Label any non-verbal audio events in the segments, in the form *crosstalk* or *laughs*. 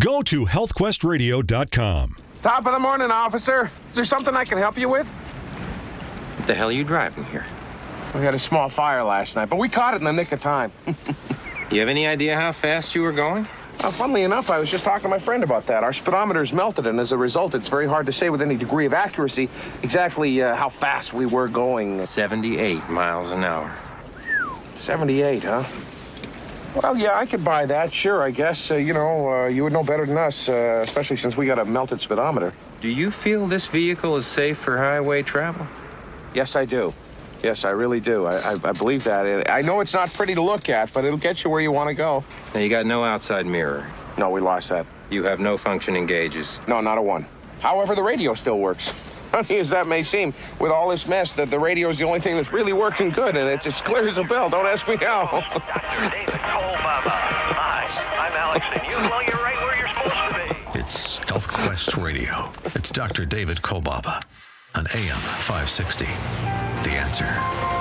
Go to healthquestradio.com. Top of the morning, officer. Is there something I can help you with? What the hell are you driving here? We had a small fire last night, but we caught it in the nick of time. *laughs* You have any idea how fast you were going? Uh, funnily enough, I was just talking to my friend about that. Our speedometer's melted, and as a result, it's very hard to say with any degree of accuracy exactly uh, how fast we were going. 78 miles an hour. 78, huh? Well, yeah, I could buy that. Sure, I guess. Uh, you know, uh, you would know better than us, uh, especially since we got a melted speedometer. Do you feel this vehicle is safe for highway travel? Yes, I do. Yes, I really do. I, I, I believe that. I know it's not pretty to look at, but it'll get you where you want to go. Now, you got no outside mirror. No, we lost that. You have no functioning gauges. No, not a one. However, the radio still works. Funny as that may seem, with all this mess, that the radio is the only thing that's really working good, and it's as clear as a bell. Don't ask me how. Dr. *laughs* David Kolbaba. Hi, I'm Alex, and you, well, you're right where you're supposed to be. It's Health Quest Radio. It's Dr. David Kolbaba on AM 560. The answer.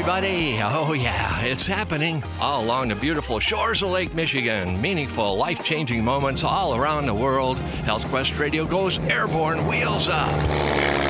Everybody. Oh, yeah, it's happening all along the beautiful shores of Lake Michigan. Meaningful, life changing moments all around the world. Health Quest Radio goes airborne, wheels up.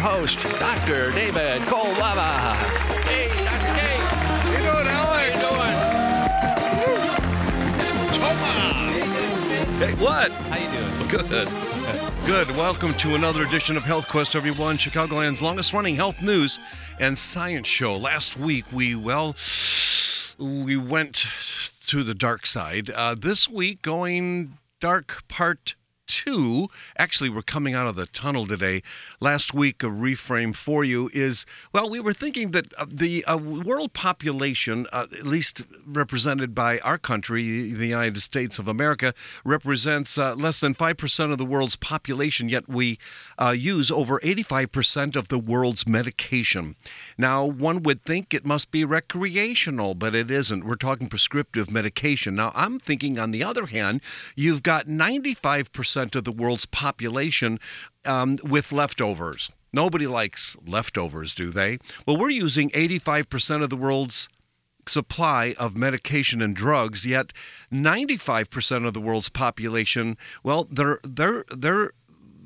host, Dr. David Kolbaba. Hey, Dr. K. How you doing, Alex? How you doing? Thomas. Hey, what? How you doing? Good. Good. Welcome to another edition of Health Quest, everyone. Chicagoland's longest running health news and science show. Last week, we, well, we went to the dark side. Uh, this week, going dark part two. Actually, we're coming out of the tunnel today. Last week, a reframe for you is well, we were thinking that uh, the uh, world population, uh, at least represented by our country, the United States of America, represents uh, less than 5% of the world's population, yet we uh, use over 85% of the world's medication. Now, one would think it must be recreational, but it isn't. We're talking prescriptive medication. Now, I'm thinking, on the other hand, you've got 95% of the world's population um, with leftovers. Nobody likes leftovers, do they? Well, we're using 85% of the world's supply of medication and drugs, yet 95% of the world's population, well, they're they're they're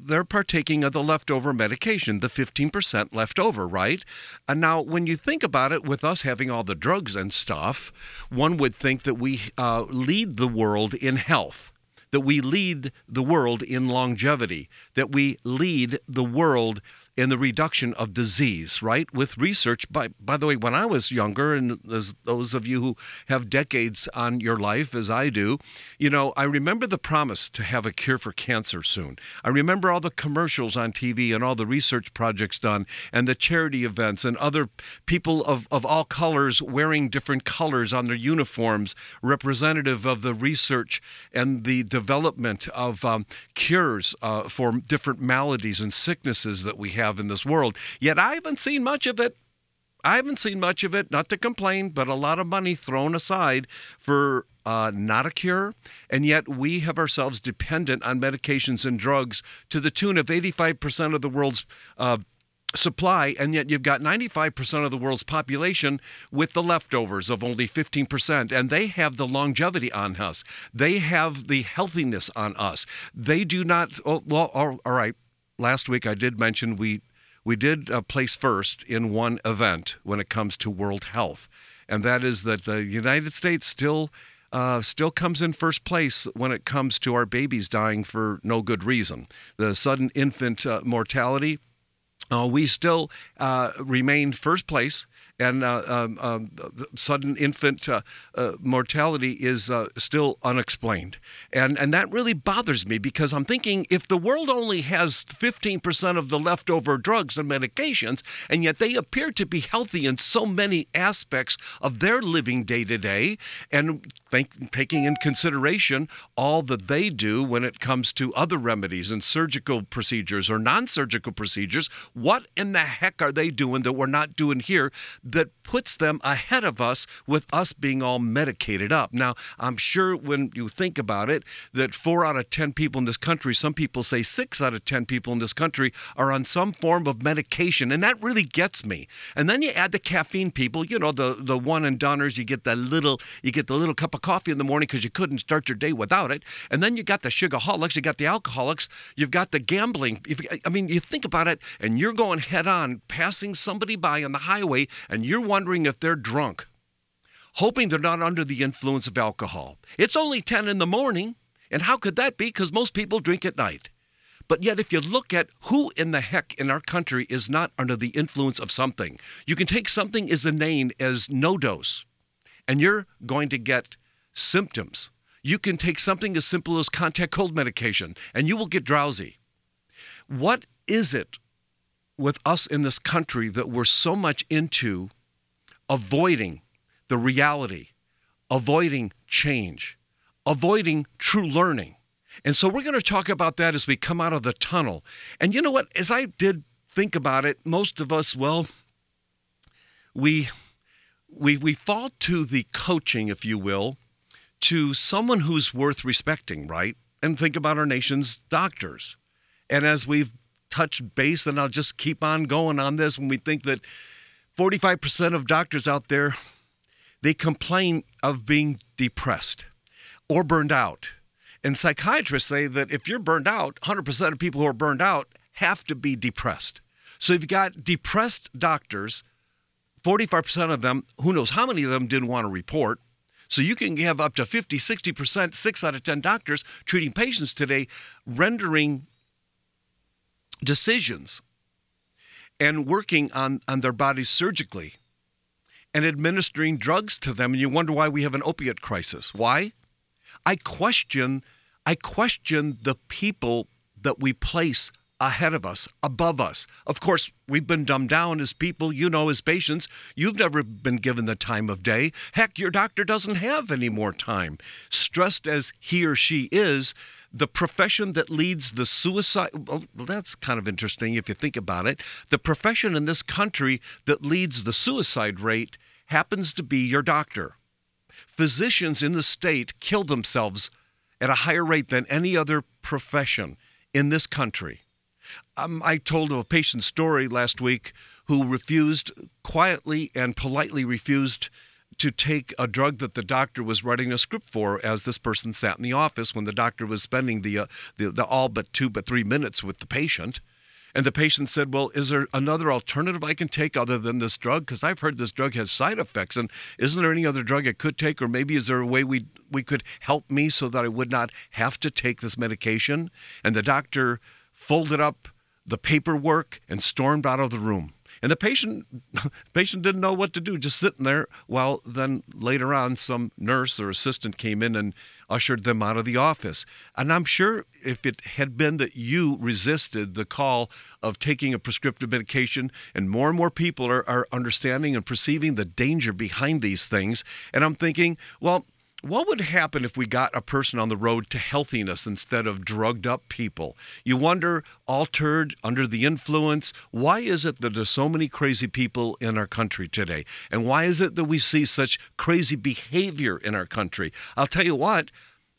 they're partaking of the leftover medication, the 15% left over, right? And now, when you think about it, with us having all the drugs and stuff, one would think that we uh, lead the world in health, that we lead the world in longevity, that we lead the world in the reduction of disease, right? With research, by by the way, when I was younger, and as those of you who have decades on your life, as I do, you know, I remember the promise to have a cure for cancer soon. I remember all the commercials on TV and all the research projects done, and the charity events, and other people of, of all colors wearing different colors on their uniforms, representative of the research and the development of um, cures uh, for different maladies and sicknesses that we have in this world. Yet I haven't seen much of it. I haven't seen much of it, not to complain, but a lot of money thrown aside for uh, not a cure. And yet we have ourselves dependent on medications and drugs to the tune of 85% of the world's. Uh, supply, and yet you've got 95% of the world's population with the leftovers of only 15%, and they have the longevity on us. They have the healthiness on us. They do not, oh, well, all right. Last week I did mention we we did uh, place first in one event when it comes to world health, and that is that the United States still uh, still comes in first place when it comes to our babies dying for no good reason. The sudden infant uh, mortality. Uh, we still uh, remain first place, and uh, um, um, sudden infant uh, uh, mortality is uh, still unexplained. And, and that really bothers me because I'm thinking if the world only has 15% of the leftover drugs and medications, and yet they appear to be healthy in so many aspects of their living day to day, and think, taking in consideration all that they do when it comes to other remedies and surgical procedures or non surgical procedures, what in the heck are they doing that we're not doing here that puts them ahead of us with us being all medicated up. Now, I'm sure when you think about it, that four out of 10 people in this country, some people say six out of 10 people in this country are on some form of medication. And that really gets me. And then you add the caffeine people, you know, the, the one and doners, you get the little, you get the little cup of coffee in the morning because you couldn't start your day without it. And then you got the sugarholics, you got the alcoholics, you've got the gambling. I mean, you think about it and you're going head on, passing somebody by on the highway and you're wondering if they're drunk, hoping they're not under the influence of alcohol. It's only 10 in the morning, and how could that be? Because most people drink at night. But yet, if you look at who in the heck in our country is not under the influence of something, you can take something as inane as NoDoz, and you're going to get symptoms. You can take something as simple as Contac cold medication, and you will get drowsy. What is it with us in this country that we're so much into avoiding the reality, avoiding change, avoiding true learning. And so we're going to talk about that as we come out of the tunnel. And you know what? As I did think about it, most of us, well, we we we fall to the coaching, if you will, to someone who's worth respecting, right? And think about our nation's doctors. And as we've touched base, and I'll just keep on going on this when we think that 45% of doctors out there they complain of being depressed or burned out. And psychiatrists say that if you're burned out, 100% of people who are burned out have to be depressed. So you've got depressed doctors, 45% of them, who knows how many of them didn't want to report. So you can have up to 50, 60%, 6 out of 10 doctors treating patients today, rendering decisions and working on, on their bodies surgically and administering drugs to them. And you wonder why we have an opiate crisis. Why? I question i question the people that we place ahead of us above us. Of course we've been dumbed down as people you know as patients. You've never been given the time of day. Heck your doctor doesn't have any more time. Stressed as he or she is the profession that leads the suicide well that's kind of interesting if you think about it. The profession in this country that leads the suicide rate happens to be your doctor. Physicians in the state kill themselves at a higher rate than any other profession in this country. Um, i told a patient story last week who refused quietly and politely refused to take a drug that the doctor was writing a script for as this person sat in the office when the doctor was spending the, uh, the, the all but two but three minutes with the patient. And the patient said, Well, is there another alternative I can take other than this drug? Because I've heard this drug has side effects. And isn't there any other drug I could take? Or maybe is there a way we, we could help me so that I would not have to take this medication? And the doctor folded up the paperwork and stormed out of the room. And the patient *laughs* patient didn't know what to do, just sitting there. Well, then later on, some nurse or assistant came in and ushered them out of the office. And I'm sure if it had been that you resisted the call of taking a prescriptive medication, and more and more people are, are understanding and perceiving the danger behind these things, and I'm thinking, well, what would happen if we got a person on the road to healthiness instead of drugged up people? You wonder, altered, under the influence, why is it that there's so many crazy people in our country today? And why is it that we see such crazy behavior in our country? I'll tell you what,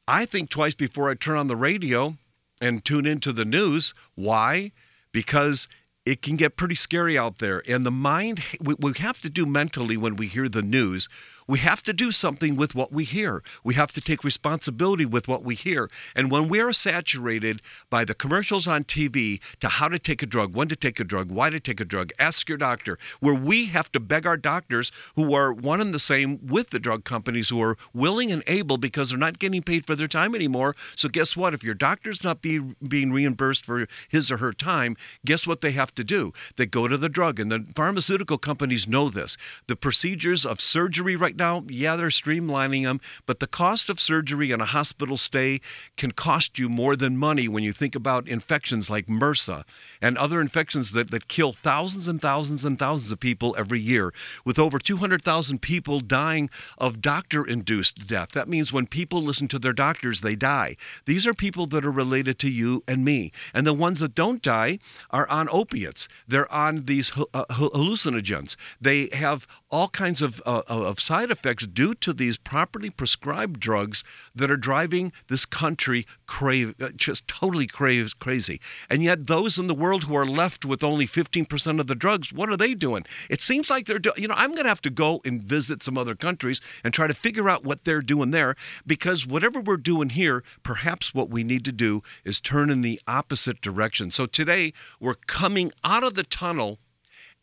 I think twice before I turn on the radio and tune into the news. Why? Because it can get pretty scary out there. And the mind, we, have to do mentally when we hear the news, we have to do something with what we hear. We have to take responsibility with what we hear. And when we are saturated by the commercials on TV to how to take a drug, when to take a drug, why to take a drug, ask your doctor, where we have to beg our doctors who are one and the same with the drug companies who are willing and able because they're not getting paid for their time anymore. So guess what? If your doctor's not be, being reimbursed for his or her time, guess what they have to do? They go to the drug. And the pharmaceutical companies know this. The procedures of surgery right now, yeah, they're streamlining them, but the cost of surgery and a hospital stay can cost you more than money when you think about infections like MRSA and other infections that, that kill thousands and thousands and thousands of people every year, with over 200,000 people dying of doctor induced death. That means when people listen to their doctors, they die. These are people that are related to you and me. And the ones that don't die are on opiates, they're on these uh, hallucinogens. They have all kinds of, uh, of side effects due to these properly prescribed drugs that are driving this country crave, uh, just totally crazy. And yet, those in the world who are left with only 15% of the drugs, what are they doing? It seems like they're doing, you know, I'm going to have to go and visit some other countries and try to figure out what they're doing there because whatever we're doing here, perhaps what we need to do is turn in the opposite direction. So today, we're coming out of the tunnel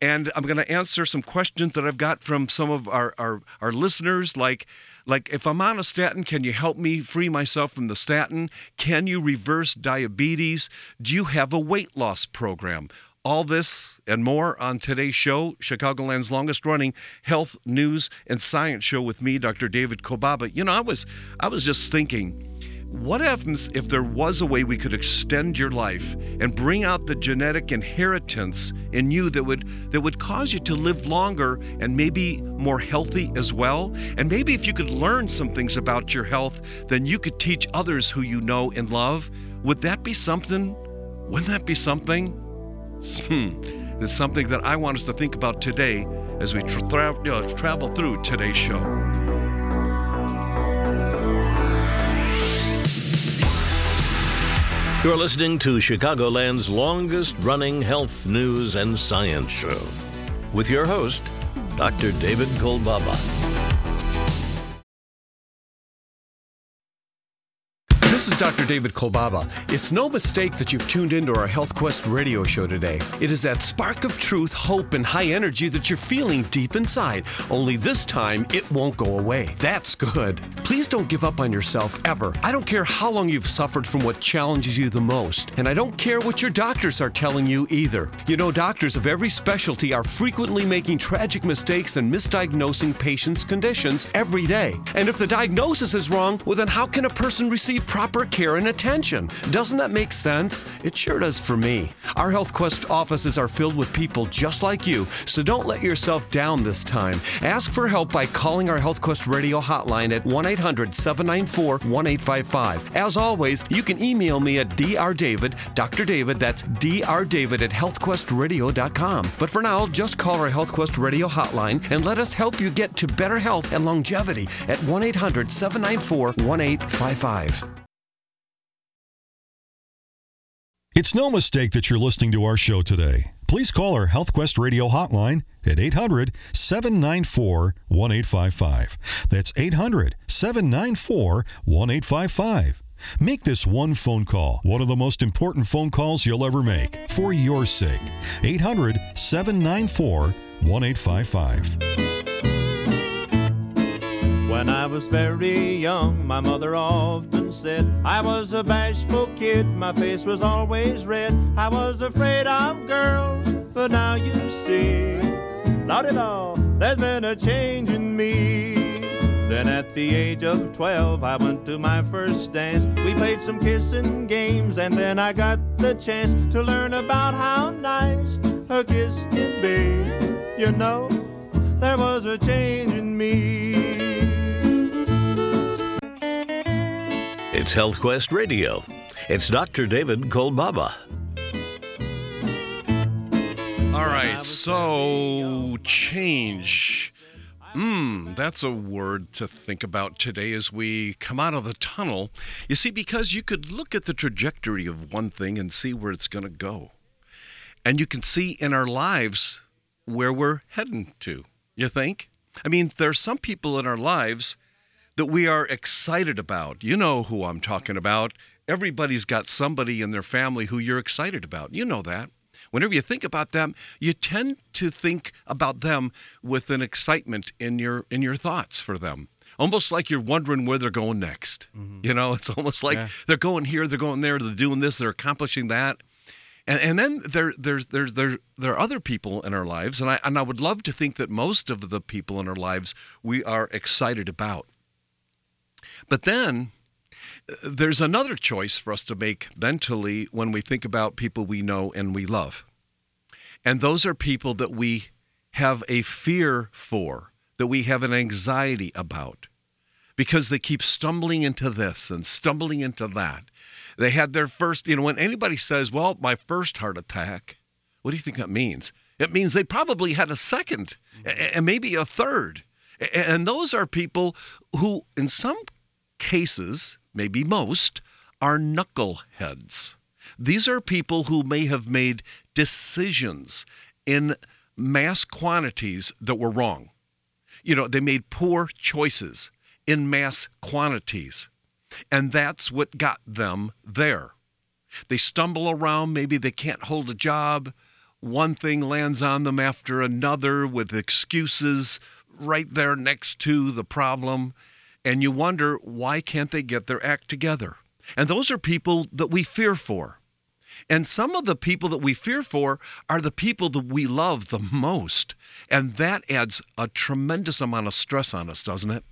and I'm going to answer some questions that I've got from some of our, our, our listeners, like like if I'm on a statin, can you help me free myself from the statin? Can you reverse diabetes? Do you have a weight loss program? All this and more on today's show, Chicagoland's longest running health news and science show with me, Dr. David Kolbaba. You know, I was I was just thinking what happens if there was a way we could extend your life and bring out the genetic inheritance in you that would that would cause you to live longer and maybe more healthy as well? And maybe if you could learn some things about your health, then you could teach others who you know and love. Would that be something? Wouldn't that be something? Hmm. It's something that I want us to think about today as we tra- tra- travel through today's show. You're listening to Chicagoland's longest running health news and science show with your host, Dr. David Kolbaba. Dr. David Kolbaba. It's no mistake that you've tuned into our Health Quest radio show today. It is that spark of truth, hope, and high energy that you're feeling deep inside. Only this time, it won't go away. That's good. Please don't give up on yourself ever. I don't care how long you've suffered from what challenges you the most, and I don't care what your doctors are telling you either. You know, doctors of every specialty are frequently making tragic mistakes and misdiagnosing patients' conditions every day. And if the diagnosis is wrong, well, then how can a person receive proper care and attention. Doesn't that make sense? It sure does for me. Our Health Quest offices are filled with people just like you, so don't let yourself down this time. Ask for help by calling our Health Quest radio hotline at 1 800 794 1855. As always, you can email me at drdavid, Dr. David, that's drdavid at healthquestradio.com. But for now, just call our Health Quest radio hotline and let us help you get to better health and longevity at 1 800 794 1855. It's no mistake that you're listening to our show today. Please call our HealthQuest radio hotline at 800 794 1855. That's 800 794 1855. Make this one phone call one of the most important phone calls you'll ever make for your sake. 800 794 1855. When I was very young, my mother often said I was a bashful kid, my face was always red. I was afraid of girls, but now you see, not at all, there's been a change in me. Then at the age of 12, I went to my first dance. We played some kissing games, and then I got the chance to learn about how nice a kiss can be. You know, there was a change in me. It's Health Quest Radio. It's Dr. David Kolbaba. All right, so change. Hmm, that's a word to think about today as we come out of the tunnel. You see, because you could look at the trajectory of one thing and see where it's going to go. And you can see in our lives where we're heading to. You think? I mean, there's some people in our lives that we are excited about. You know who I'm talking about. Everybody's got somebody in their family who you're excited about. You know that. Whenever you think about them, you tend to think about them with an excitement in your in your thoughts for them. Almost like you're wondering where they're going next. Mm-hmm. You know, it's almost like Yeah. they're going here, they're going there, they're doing this, they're accomplishing that. And, and then there there's there's there there are other people in our lives, and I and I would love to think that most of the people in our lives we are excited about. But then uh, there's another choice for us to make mentally when we think about people we know and we love. And those are people that we have a fear for, that we have an anxiety about, because they keep stumbling into this and stumbling into that. They had their first, you know, when anybody says, well, my first heart attack, what do you think that means? It means they probably had a second a- and maybe a third. And those are people who, in some cases, maybe most, are knuckleheads. These are people who may have made decisions in mass quantities that were wrong. You know, they made poor choices in mass quantities. And that's what got them there. They stumble around, maybe they can't hold a job. One thing lands on them after another with excuses right there next to the problem. And you wonder, why can't they get their act together? And those are people that we fear for. And some of the people that we fear for are the people that we love the most. And that adds a tremendous amount of stress on us, doesn't it?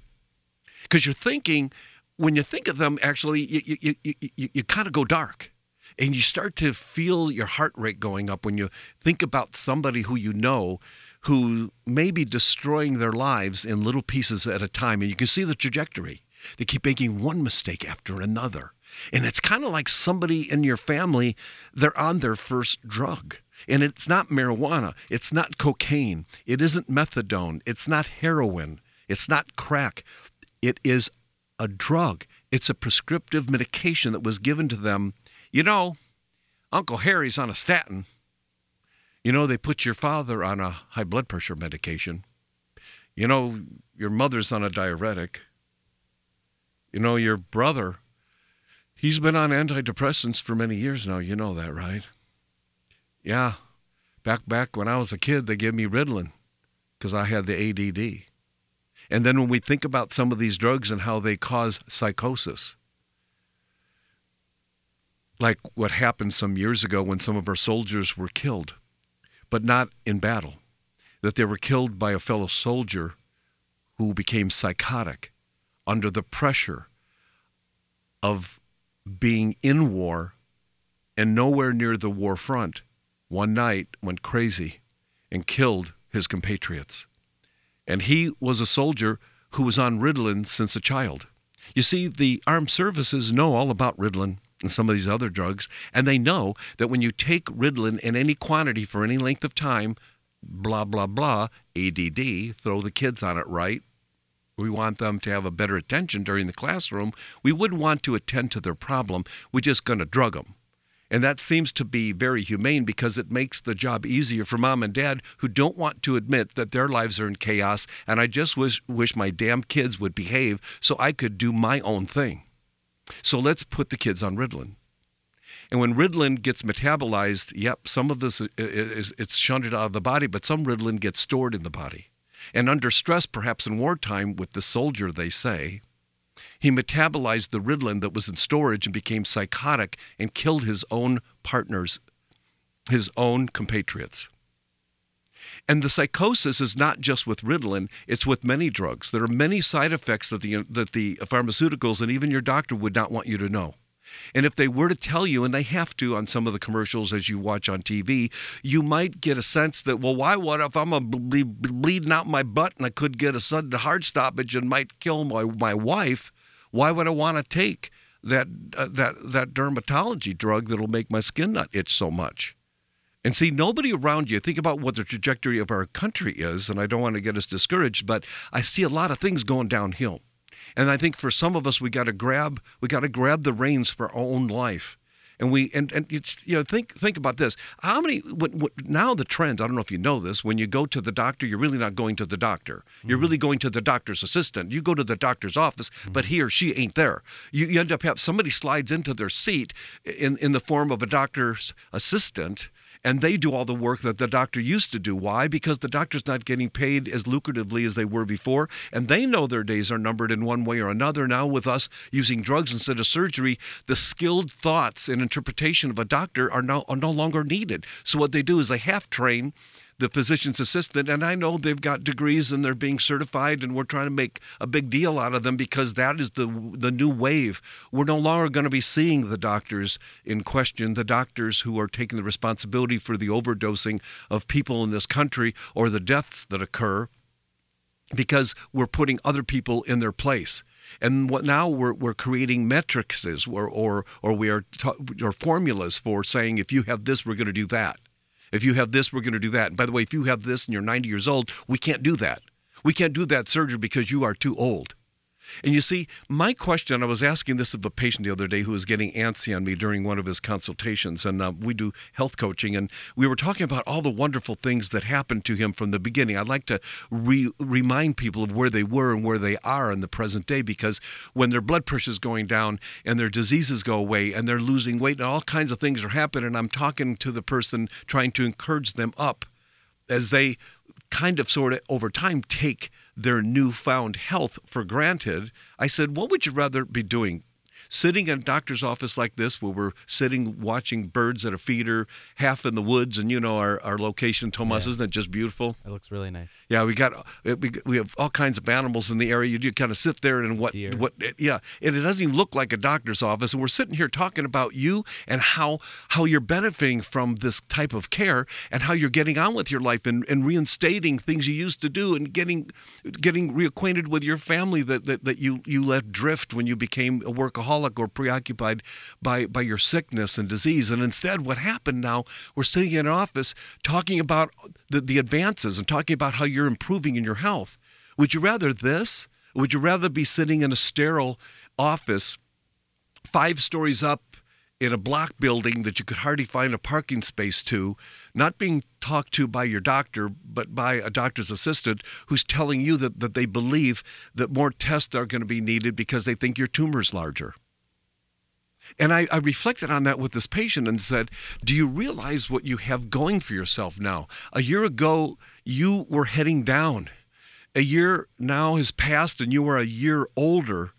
Because you're thinking, when you think of them, actually, you, you, you, you, you kind of go dark. And you start to feel your heart rate going up when you think about somebody who you know who may be destroying their lives in little pieces at a time. And you can see the trajectory. They keep making one mistake after another. And it's kind of like somebody in your family, they're on their first drug. And it's not marijuana, it's not cocaine, it isn't methadone, it's not heroin, it's not crack. It is a drug. It's a prescriptive medication that was given to them. You know, Uncle Harry's on a statin. You know, they put your father on a high blood pressure medication. You know, your mother's on a diuretic. You know, your brother, he's been on antidepressants for many years now. You know that, right? Yeah. Back back when I was a kid, they gave me Ritalin because I had the ADD. And then when we think about some of these drugs and how they cause psychosis, like what happened some years ago when some of our soldiers were killed, but not in battle, that they were killed by a fellow soldier who became psychotic under the pressure of being in war and nowhere near the war front, one night went crazy and killed his compatriots. And he was a soldier who was on Ritalin since a child. You see, the armed services know all about Ritalin and some of these other drugs, and they know that when you take Ritalin in any quantity for any length of time, blah, blah, blah, ADD, throw the kids on it right. We want them to have a better attention during the classroom. We wouldn't want to attend to their problem. We're just going to drug them. And that seems to be very humane because it makes the job easier for mom and dad who don't want to admit that their lives are in chaos. And I just wish, wish my damn kids would behave so I could do my own thing. So let's put the kids on Ritalin. And when Ritalin gets metabolized, yep, some of this is it's shunted out of the body, but some Ritalin gets stored in the body. And under stress, perhaps in wartime, with the soldier, they say, he metabolized the Ritalin that was in storage and became psychotic and killed his own partners, his own compatriots. And the psychosis is not just with Ritalin, it's with many drugs. There are many side effects that the, that the pharmaceuticals and even your doctor would not want you to know. And if they were to tell you, and they have to on some of the commercials as you watch on TV, you might get a sense that, well, why would if I'm a ble- bleeding out my butt and I could get a sudden heart stoppage and might kill my, my wife, why would I want to take that, uh, that, that dermatology drug that'll make my skin not itch so much? And see, nobody around you, think about what the trajectory of our country is, and I don't want to get us discouraged, but I see a lot of things going downhill. And I think for some of us, we got to grab, we got to grab the reins for our own life And we and, and it's you know think think about this. How many what, what, now the trend? I don't know if you know this. When you go to the doctor, you're really not going to the doctor. You're mm-hmm. really going to the doctor's assistant. You go to the doctor's office, but mm-hmm. he or she ain't there. You, you end up have somebody slides into their seat in in the form of a doctor's assistant and they do all the work that the doctor used to do. Why? Because the doctor's not getting paid as lucratively as they were before, and they know their days are numbered in one way or another. Now, with us using drugs instead of surgery, the skilled thoughts and interpretation of a doctor are now are no longer needed. So what they do is they half train the physician's assistant and I know they've got degrees and they're being certified and we're trying to make a big deal out of them because that is the the new wave. We're no longer going to be seeing the doctors in question, the doctors who are taking the responsibility for the overdosing of people in this country or the deaths that occur because we're putting other people in their place. And what now we're, we're creating metrics or, or, or we are or formulas for saying if you have this, we're going to do that. If you have this, we're going to do that. And by the way, if you have this and you're 90 years old, we can't do that. We can't do that surgery because you are too old. And you see, my question I was asking this of a patient the other day who was getting antsy on me during one of his consultations. And uh, we do health coaching, and we were talking about all the wonderful things that happened to him from the beginning. I'd like to re- remind people of where they were and where they are in the present day because when their blood pressure is going down and their diseases go away and they're losing weight and all kinds of things are happening, and I'm talking to the person trying to encourage them up as they kind of sort of over time take their newfound health for granted, I said, What would you rather be doing? Sitting in a doctor's office like this, where we're sitting watching birds at a feeder, half in the woods, and you know our, our location, Tomas, Yeah. isn't it just beautiful? It looks really nice. Yeah, we got we, we have all kinds of animals in the area. You do kind of sit there and what what yeah, and it doesn't even look like a doctor's office. And we're sitting here talking about you and how how you're benefiting from this type of care and how you're getting on with your life and, and reinstating things you used to do and getting getting reacquainted with your family that, that, that you you let drift when you became a workaholic or preoccupied by by your sickness and disease. And instead, what happened now? We're sitting in an office talking about the, the advances and talking about how you're improving in your health. Would you rather this? Would you rather be sitting in a sterile office five stories up in a block building that you could hardly find a parking space to, not being talked to by your doctor, but by a doctor's assistant who's telling you that, that they believe that more tests are going to be needed because they think your tumor's larger? And I, I reflected on that with this patient and said, Do you realize what you have going for yourself now? A year ago, you were heading down. A year now has passed, and you are a year older,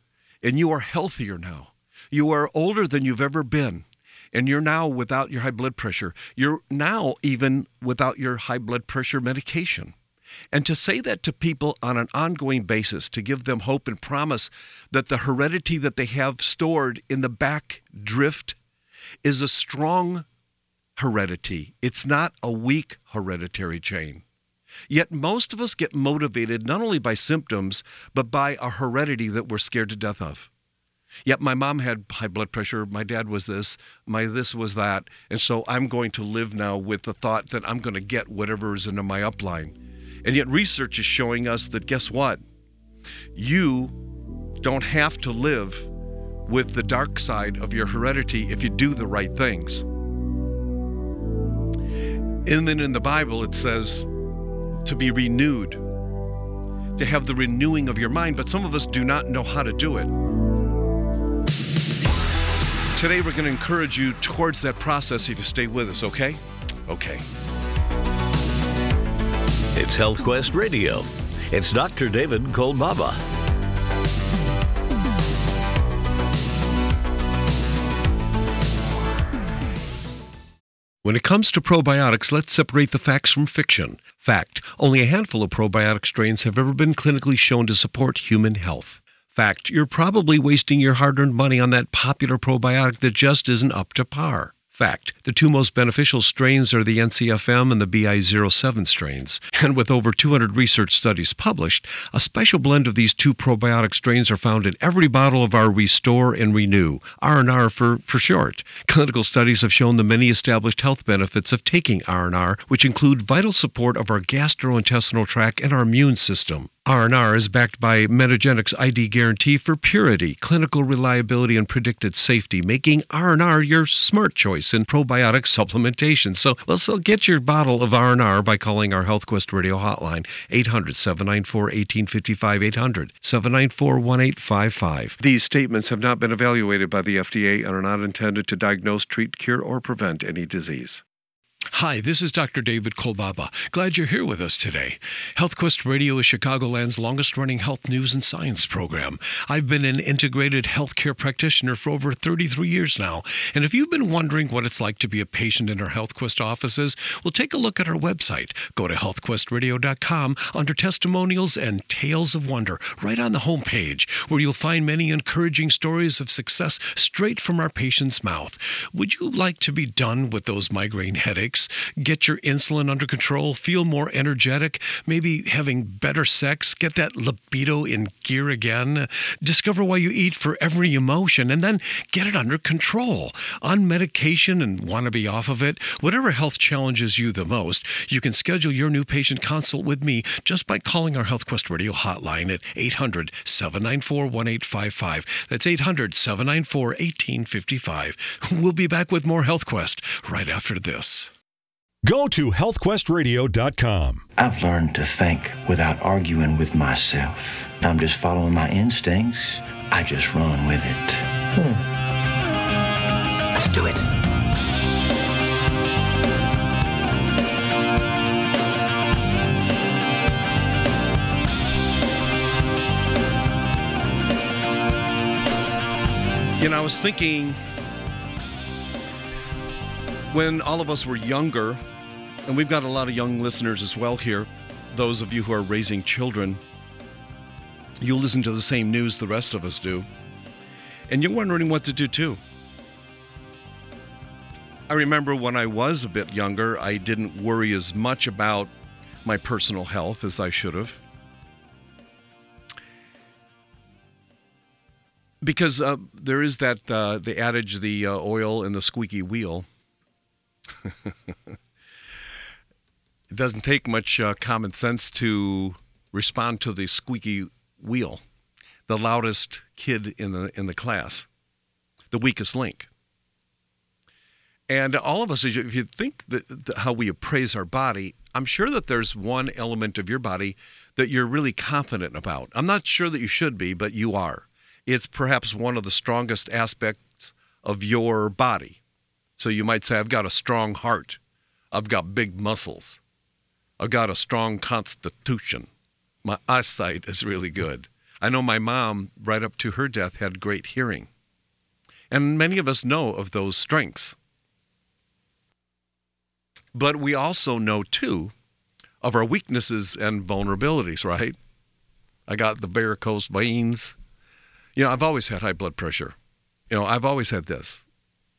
and you are healthier now. You are older than you've ever been, and you're now without your high blood pressure. You're now even without your high blood pressure medication. And to say that to people on an ongoing basis, to give them hope and promise that the heredity that they have stored in the back drift is a strong heredity. It's not a weak hereditary chain. Yet most of us get motivated not only by symptoms, but by a heredity that we're scared to death of. Yet my mom had high blood pressure, my dad was this, my this was that, and so I'm going to live now with the thought that I'm going to get whatever is into my upline. And yet research is showing us that guess what? You don't have to live with the dark side of your heredity if you do the right things. And then in the Bible it says to be renewed, to have the renewing of your mind, but some of us do not know how to do it. Today we're going to encourage you towards that process if you stay with us, okay? Okay. It's Health Quest Radio. It's Dr. David Kolbaba. When it comes to probiotics, let's separate the facts from fiction. Fact only a handful of probiotic strains have ever been clinically shown to support human health. Fact you're probably wasting your hard earned money on that popular probiotic that just isn't up to par. Fact the two most beneficial strains are the NCFM and the BI07 strains. And with over 200 research studies published, a special blend of these two probiotic strains are found in every bottle of our Restore and Renew, R&R for, for short. Clinical studies have shown the many established health benefits of taking R&R, which include vital support of our gastrointestinal tract and our immune system. R&R is backed by Metagenics ID guarantee for purity, clinical reliability, and predicted safety, making R&R your smart choice in probiotic supplementation. So, well, so get your bottle of R&R by calling our HealthQuest radio hotline, 800-794-1855, 800-794-1855. These statements have not been evaluated by the FDA and are not intended to diagnose, treat, cure, or prevent any disease. Hi, this is Dr. David Kolbaba. Glad you're here with us today. HealthQuest Radio is Chicagoland's longest running health news and science program. I've been an integrated healthcare practitioner for over 33 years now. And if you've been wondering what it's like to be a patient in our HealthQuest offices, well, take a look at our website. Go to healthquestradio.com under testimonials and tales of wonder, right on the homepage, where you'll find many encouraging stories of success straight from our patient's mouth. Would you like to be done with those migraine headaches? Get your insulin under control, feel more energetic, maybe having better sex, get that libido in gear again, discover why you eat for every emotion, and then get it under control. On medication and want to be off of it, whatever health challenges you the most, you can schedule your new patient consult with me just by calling our HealthQuest Radio hotline at 800 794 1855. That's 800 794 1855. We'll be back with more HealthQuest right after this. Go to healthquestradio.com. I've learned to think without arguing with myself. I'm just following my instincts. I just run with it. Hmm. Let's do it. You know, I was thinking when all of us were younger, and we've got a lot of young listeners as well here, those of you who are raising children, you listen to the same news the rest of us do, and you're wondering what to do too. I remember when I was a bit younger, I didn't worry as much about my personal health as I should have. Because uh, there is that uh, the adage, the uh, oil and the squeaky wheel. *laughs* it doesn't take much uh, common sense to respond to the squeaky wheel, the loudest kid in the in the class, the weakest link. And all of us, if you think that, that how we appraise our body, I'm sure that there's one element of your body that you're really confident about. I'm not sure that you should be, but you are. It's perhaps one of the strongest aspects of your body. So you might say, I've got a strong heart. I've got big muscles. I've got a strong constitution. My eyesight is really good. I know my mom, right up to her death, had great hearing. And many of us know of those strengths. But we also know, too, of our weaknesses and vulnerabilities, right? I got the varicose veins. You know, I've always had high blood pressure. You know, I've always had this.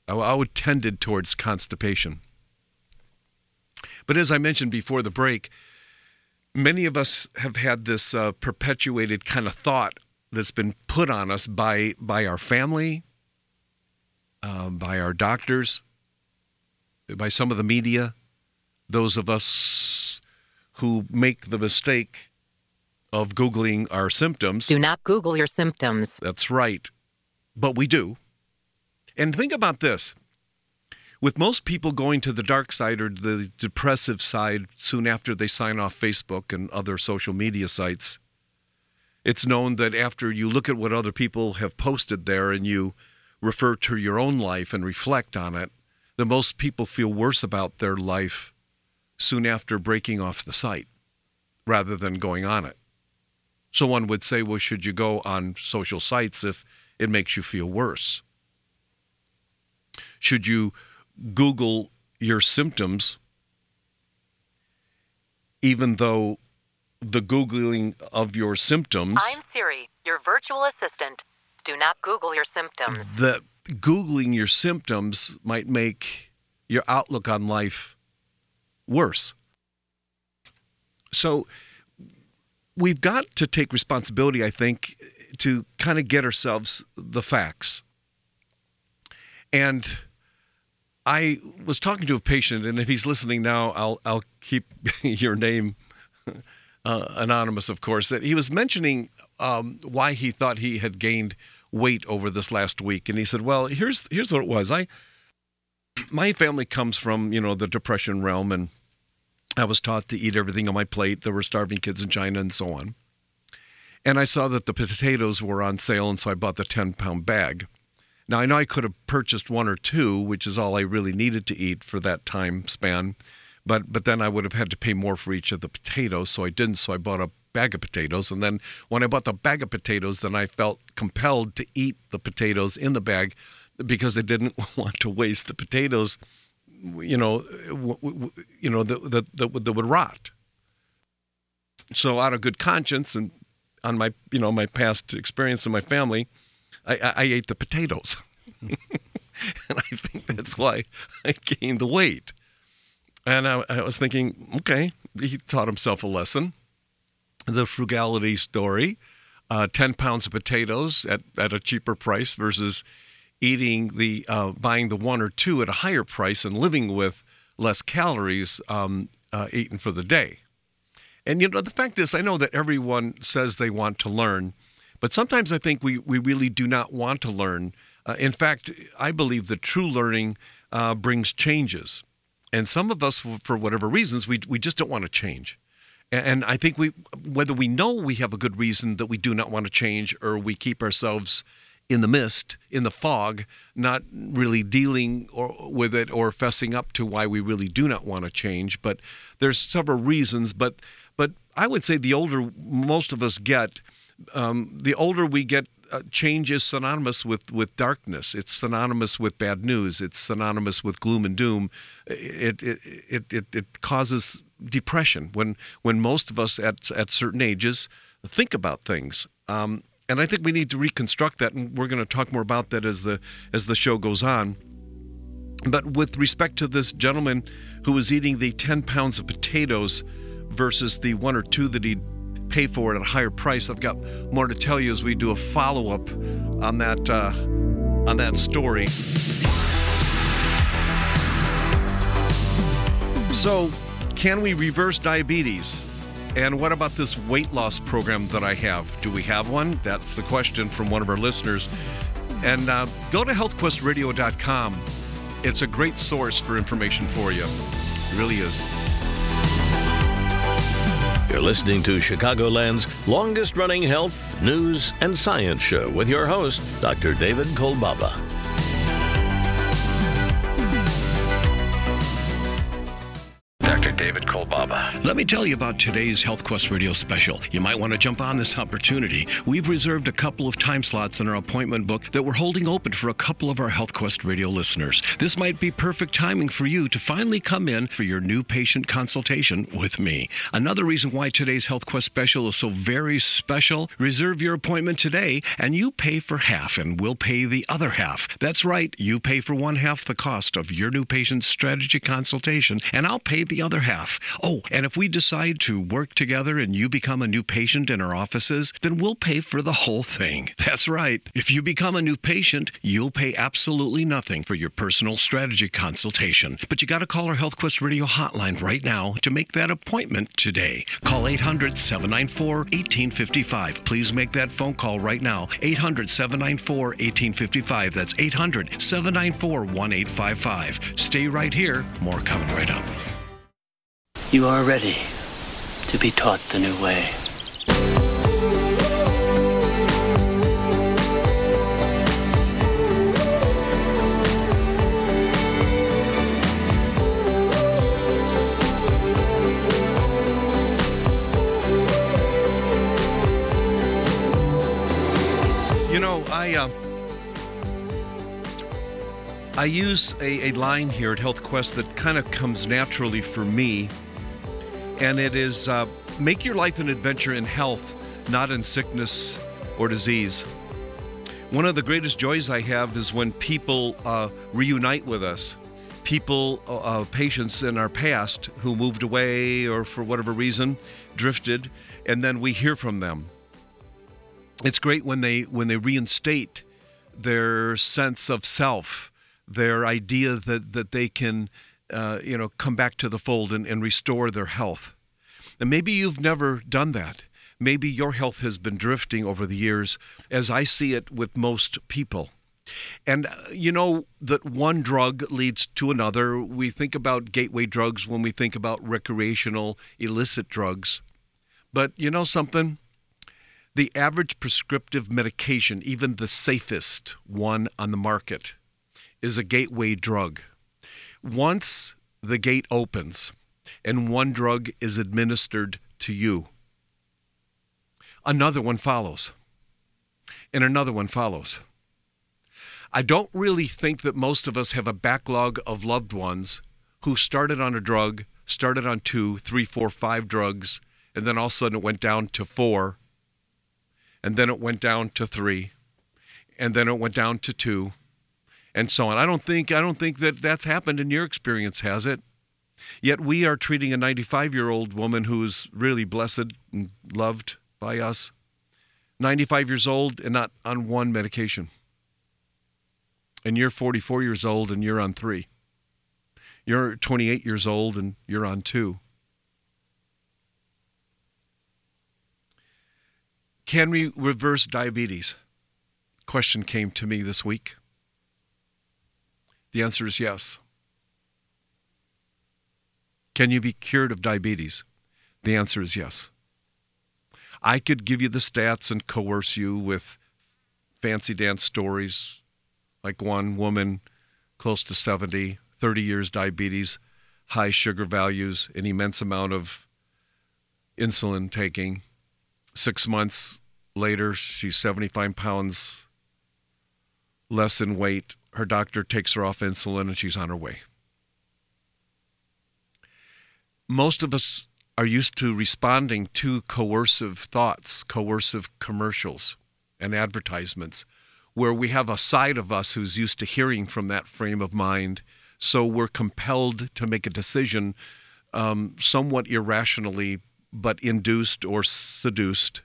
I, I would tended towards constipation. But as I mentioned before the break, many of us have had this uh, perpetuated kind of thought that's been put on us by by our family, uh, by our doctors, by some of the media, those of us who make the mistake of Googling our symptoms. Do not Google your symptoms. That's right. But we do. And think about this with most people going to the dark side or the depressive side soon after they sign off Facebook and other social media sites, it's known that after you look at what other people have posted there and you refer to your own life and reflect on it, that most people feel worse about their life soon after breaking off the site rather than going on it. So one would say, well, should you go on social sites if it makes you feel worse? Should you Google your symptoms, even though the Googling of your symptoms. I'm Siri, your virtual assistant. Do not Google your symptoms. The Googling your symptoms might make your outlook on life worse. So we've got to take responsibility, I think, to kind of get ourselves the facts. And I was talking to a patient, and if he's listening now, I'll I'll keep *laughs* your name uh, anonymous, of course, that he was mentioning um, why he thought he had gained weight over this last week, and he said, "Well, here's here's what it was. I my family comes from you know the depression realm, and I was taught to eat everything on my plate. There were starving kids in China and so on." And I saw that the potatoes were on sale, and so I bought the 10 pound bag. Now, I know I could have purchased one or two, which is all I really needed to eat for that time span, but, but then I would have had to pay more for each of the potatoes, so I didn't. So I bought a bag of potatoes. And then when I bought the bag of potatoes, then I felt compelled to eat the potatoes in the bag because I didn't *laughs* want to waste the potatoes, you know, w- w- you know, that, that, would rot. So out of good conscience and on my you know my past experience in my family, I, I, I ate the potatoes, *laughs* and I think that's why I gained the weight. And I, I was thinking, okay, he taught himself a lesson. The frugality story, uh, ten pounds of potatoes at, at a cheaper price versus eating the uh, buying the one or two at a higher price and living with less calories um, uh, eaten for the day. And you know, the fact is, I know that everyone says they want to learn, but sometimes I think we, we really do not want to learn. Uh, in fact, I believe that true learning uh, brings changes. And some of us, for whatever reasons, we, we just don't want to change. And I think we, whether we know we have a good reason that we do not want to change, or we keep ourselves in the mist, in the fog, not really dealing or, with it or fessing up to why we really do not want to change. But there's several reasons. But but I would say the older most of us get, um, the older we get, uh, change is synonymous with, with darkness. It's synonymous with bad news. It's synonymous with gloom and doom. It, it, it, it, it causes depression when, when most of us at, at certain ages think about things. Um, and I think we need to reconstruct that, and we're going to talk more about that as the as the show goes on. But with respect to this gentleman who was eating the 10 pounds of potatoes versus the one or two that he'd pay for it at a higher price. I've got more to tell you as we do a follow up on that uh, on that story. So, can we reverse diabetes? And what about this weight loss program that I have? Do we have one? That's the question from one of our listeners. And uh, go to healthquestradio.com. It's a great source for information for you. It really is. You're listening to Chicagoland's longest running health, news, and science show with your host, Dr. David Kolbaba. Let me tell you about today's Health Quest Radio special. You might want to jump on this opportunity. We've reserved a couple of time slots in our appointment book that we're holding open for a couple of our Health Quest Radio listeners. This might be perfect timing for you to finally come in for your new patient consultation with me. Another reason why today's Health Quest special is so very special, reserve your appointment today and you pay for half and we'll pay the other half. That's right, you pay for one half the cost of your new patient's strategy consultation and I'll pay the other half. Oh, and if we decide to work together and you become a new patient in our offices, then we'll pay for the whole thing. *laughs* That's right. If you become a new patient, you'll pay absolutely nothing for your personal strategy consultation. But you got to call our HealthQuest Radio hotline right now to make that appointment today. Call 800 794 1855. Please make that phone call right now. 800 794 1855. That's 800 794 1855. Stay right here. More coming right up. You are ready to be taught the new way. You know, I uh, I use a, a line here at Health Quest that kind of comes naturally for me, and it is uh, make your life an adventure in health, not in sickness or disease. One of the greatest joys I have is when people uh, reunite with us. People, uh, uh, patients in our past who moved away or for whatever reason drifted, and then we hear from them. It's great when they when they reinstate their sense of self, their idea that that they can, uh, you know, come back to the fold and, and restore their health. And maybe you've never done that. Maybe your health has been drifting over the years, as I see it with most people. And uh, you know that one drug leads to another. We think about gateway drugs when we think about recreational illicit drugs. But you know something? The average prescriptive medication, even the safest one on the market, is a gateway drug. Once the gate opens and one drug is administered to you, another one follows, and another one follows. I don't really think that most of us have a backlog of loved ones who started on a drug, started on two, three, four, five drugs, and then all of a sudden it went down to four, and then it went down to three, and then it went down to two, and so on. I don't think I don't think that that's happened in your experience, has it? Yet we are treating a 95 year old woman who's really blessed and loved by us, 95 years old and not on one medication and you're 44 years old and you're on three. You're 28 years old and you're on two. Can we reverse diabetes? Question came to me this week. The answer is yes. Can you be cured of diabetes? The answer is yes. I could give you the stats and coerce you with fancy dance stories, like one woman close to 70, 30 years diabetes, high sugar values, an immense amount of insulin taking. Six months later, she's 75 pounds less in weight. Her doctor takes her off insulin and she's on her way. Most of us are used to responding to coercive thoughts, coercive commercials, and advertisements where we have a side of us who's used to hearing from that frame of mind. So we're compelled to make a decision um, somewhat irrationally, but induced or seduced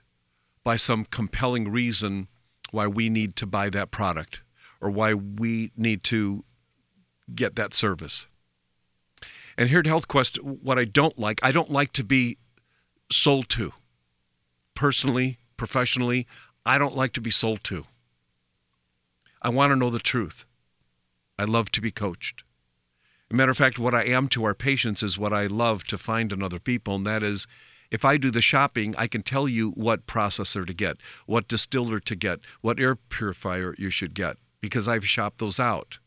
by some compelling reason why we need to buy that product or why we need to get that service. And here at HealthQuest, what I don't like, I don't like to be sold to. Personally, professionally, I don't like to be sold to. I want to know the truth. I love to be coached. Matter of fact, what I am to our patients is what I love to find in other people, and that is if I do the shopping, I can tell you what processor to get, what distiller to get, what air purifier you should get, because I've shopped those out.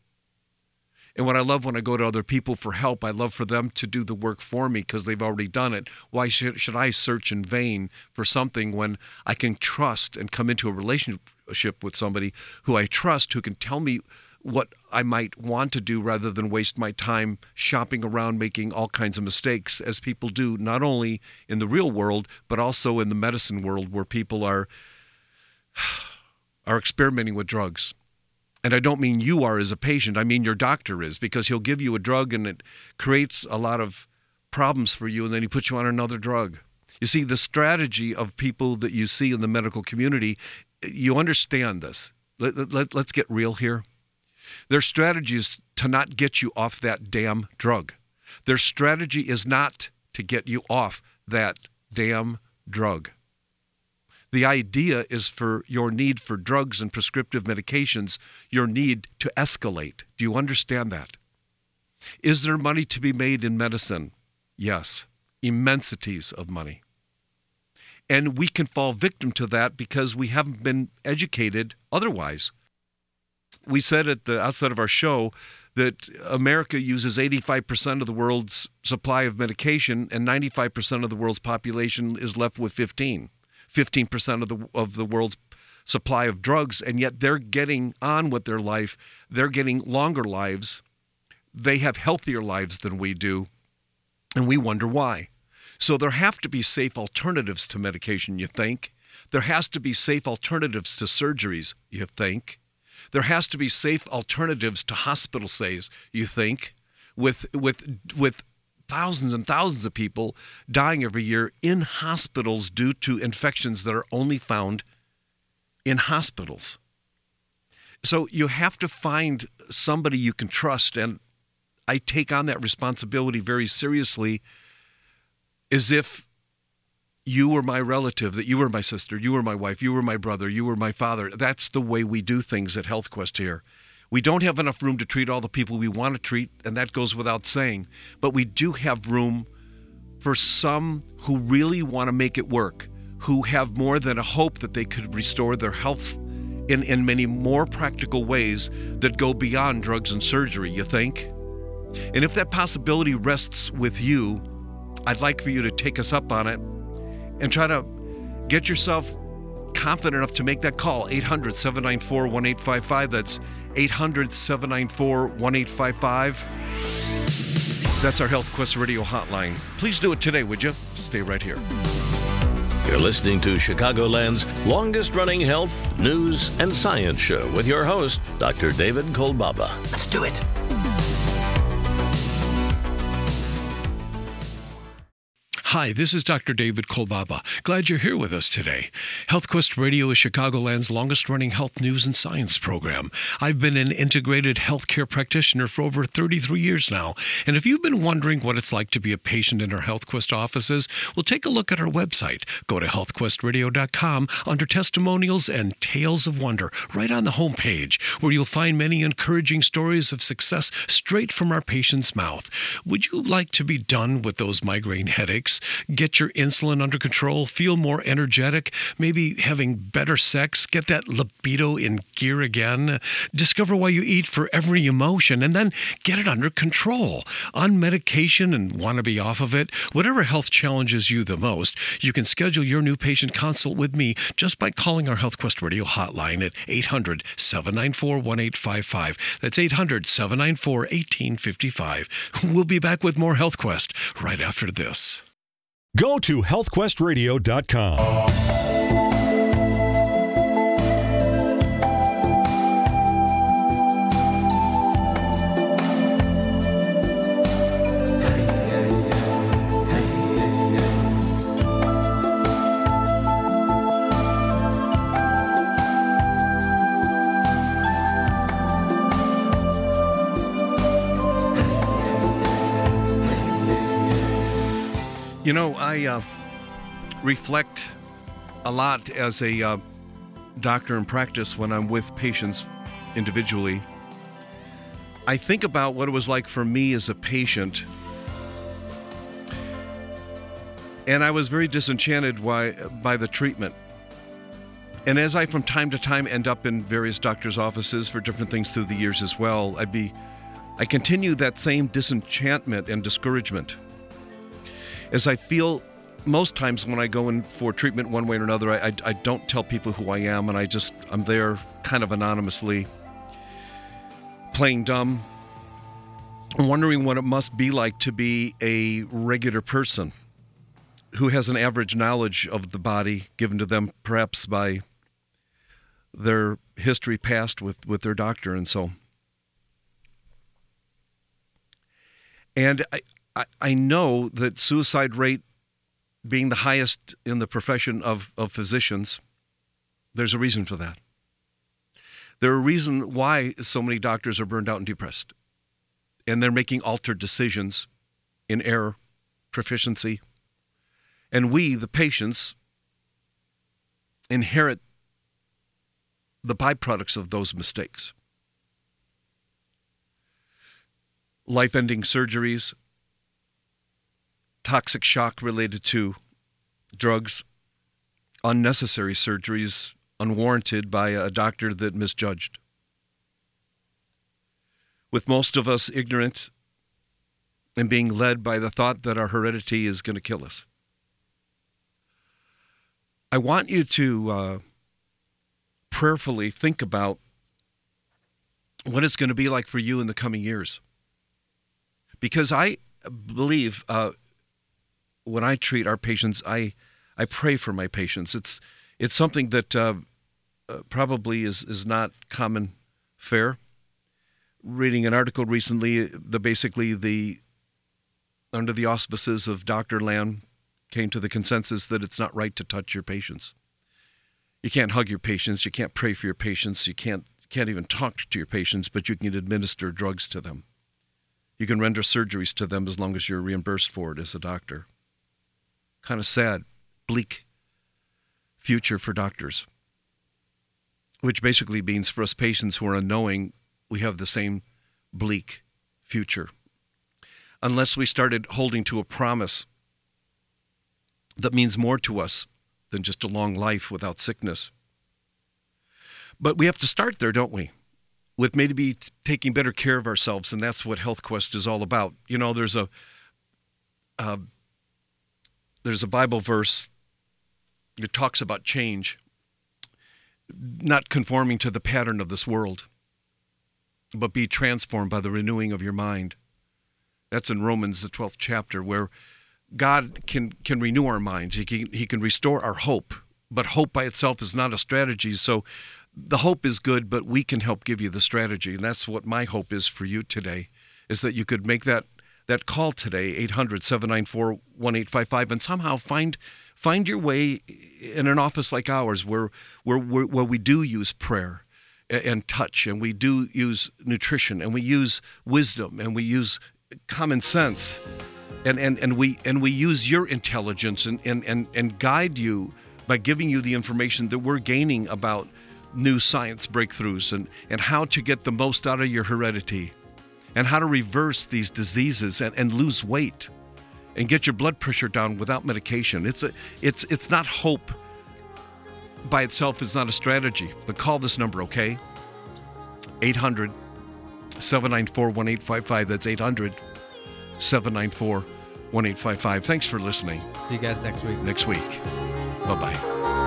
And what I love when I go to other people for help, I love for them to do the work for me because they've already done it. Why should, should I search in vain for something when I can trust and come into a relationship with somebody who I trust who can tell me what I might want to do rather than waste my time shopping around making all kinds of mistakes, as people do, not only in the real world, but also in the medicine world where people are, *sighs* are experimenting with drugs and I don't mean you are as a patient, I mean your doctor is, because he'll give you a drug and it creates a lot of problems for you, and then he puts you on another drug. You see, the strategy of people that you see in the medical community, you understand this. Let, let, let's get real here. Their strategy is to not get you off that damn drug. Their strategy is not to get you off that damn drug. The idea is for your need for drugs and prescriptive medications, your need to escalate. Do you understand that? Is there money to be made in medicine? Yes, immensities of money. And we can fall victim to that because we haven't been educated otherwise. We said at the outset of our show that America uses 85% of the world's supply of medication and 95% of the world's population is left with 15. 15% of the of the world's supply of drugs and yet they're getting on with their life. They're getting longer lives. They have healthier lives than we do and we wonder why. So there have to be safe alternatives to medication you think? There has to be safe alternatives to surgeries you think? There has to be safe alternatives to hospital stays you think? With with with thousands and thousands of people dying every year in hospitals due to infections that are only found in hospitals. So you have to find somebody you can trust. And I take on that responsibility very seriously as if you were my relative, that you were my sister, you were my wife, you were my brother, you were my father. That's the way we do things at HealthQuest here. We don't have enough room to treat all the people we want to treat, and that goes without saying. But we do have room for some who really want to make it work, who have more than a hope that they could restore their health in, in many more practical ways that go beyond drugs and surgery, you think? And if that possibility rests with you, I'd like for you to take us up on it and try to get yourself confident enough to make that call 800 794 1855. That's 800 794 1855. That's our Health Quest Radio hotline. Please do it today, would you? Stay right here. You're listening to Chicagoland's longest running health, news, and science show with your host, Dr. David Kolbaba. Let's do it. Hi, this is Dr. David Kolbaba. Glad you're here with us today. HealthQuest Radio is Chicagoland's longest running health news and science program. I've been an integrated healthcare practitioner for over 33 years now. And if you've been wondering what it's like to be a patient in our HealthQuest offices, well, take a look at our website. Go to healthquestradio.com under testimonials and tales of wonder, right on the homepage, where you'll find many encouraging stories of success straight from our patient's mouth. Would you like to be done with those migraine headaches? Get your insulin under control, feel more energetic, maybe having better sex, get that libido in gear again, discover why you eat for every emotion, and then get it under control. On medication and want to be off of it, whatever health challenges you the most, you can schedule your new patient consult with me just by calling our HealthQuest Radio hotline at 800 794 1855. That's 800 794 1855. We'll be back with more HealthQuest right after this. Go to healthquestradio.com. You know, I uh, reflect a lot as a uh, doctor in practice when I'm with patients individually. I think about what it was like for me as a patient. And I was very disenchanted by, by the treatment. And as I from time to time end up in various doctors' offices for different things through the years as well, I'd be I continue that same disenchantment and discouragement as I feel most times when I go in for treatment one way or another, I, I, I, don't tell people who I am, and I just I'm there kind of anonymously, playing dumb, wondering what it must be like to be a regular person who has an average knowledge of the body given to them perhaps by their history past with, with their doctor and so. And I, I, I know that suicide rate being the highest in the profession of, of physicians, there's a reason for that. There's a reason why so many doctors are burned out and depressed. And they're making altered decisions in error, proficiency. And we, the patients, inherit the byproducts of those mistakes. Life ending surgeries, toxic shock related to drugs, unnecessary surgeries, unwarranted by a doctor that misjudged. With most of us ignorant and being led by the thought that our heredity is going to kill us. I want you to uh, prayerfully think about what it's going to be like for you in the coming years. Because I believe uh, when I treat our patients, I I pray for my patients. It's it's something that uh, uh, probably is is not common fare. Reading an article recently, the basically the under the auspices of Dr. Land came to the consensus that it's not right to touch your patients. You can't hug your patients, you can't pray for your patients, you can't can't even talk to your patients, but you can administer drugs to them. You can render surgeries to them as long as you're reimbursed for it as a doctor kind of sad, bleak future for doctors, which basically means for us patients who are unknowing, we have the same bleak future. Unless we started holding to a promise that means more to us than just a long life without sickness. But we have to start there, don't we? With maybe taking better care of ourselves, and that's what Health Quest is all about. You know, there's a uh, there's a Bible verse that talks about change, not conforming to the pattern of this world, but be transformed by the renewing of your mind. That's in Romans, the 12th chapter, where God can, can renew our minds. He can, he can restore our hope, but hope by itself is not a strategy. So the hope is good, but we can help give you the strategy. And that's what my hope is for you today, is that you could make that that call today 800-794-1855 and somehow find find your way in an office like ours where where where, where we do use prayer and touch and we do use nutrition and we use wisdom and we use common sense and and, and we and we use your intelligence and, and and and guide you by giving you the information that we're gaining about new science breakthroughs and and how to get the most out of your heredity and how to reverse these diseases and, and lose weight and get your blood pressure down without medication. It's a it's it's not hope by itself is not a strategy. But call this number, okay? 800 794 1855. That's 800 794 1855. Thanks for listening. See you guys next week. Next week. Bye bye.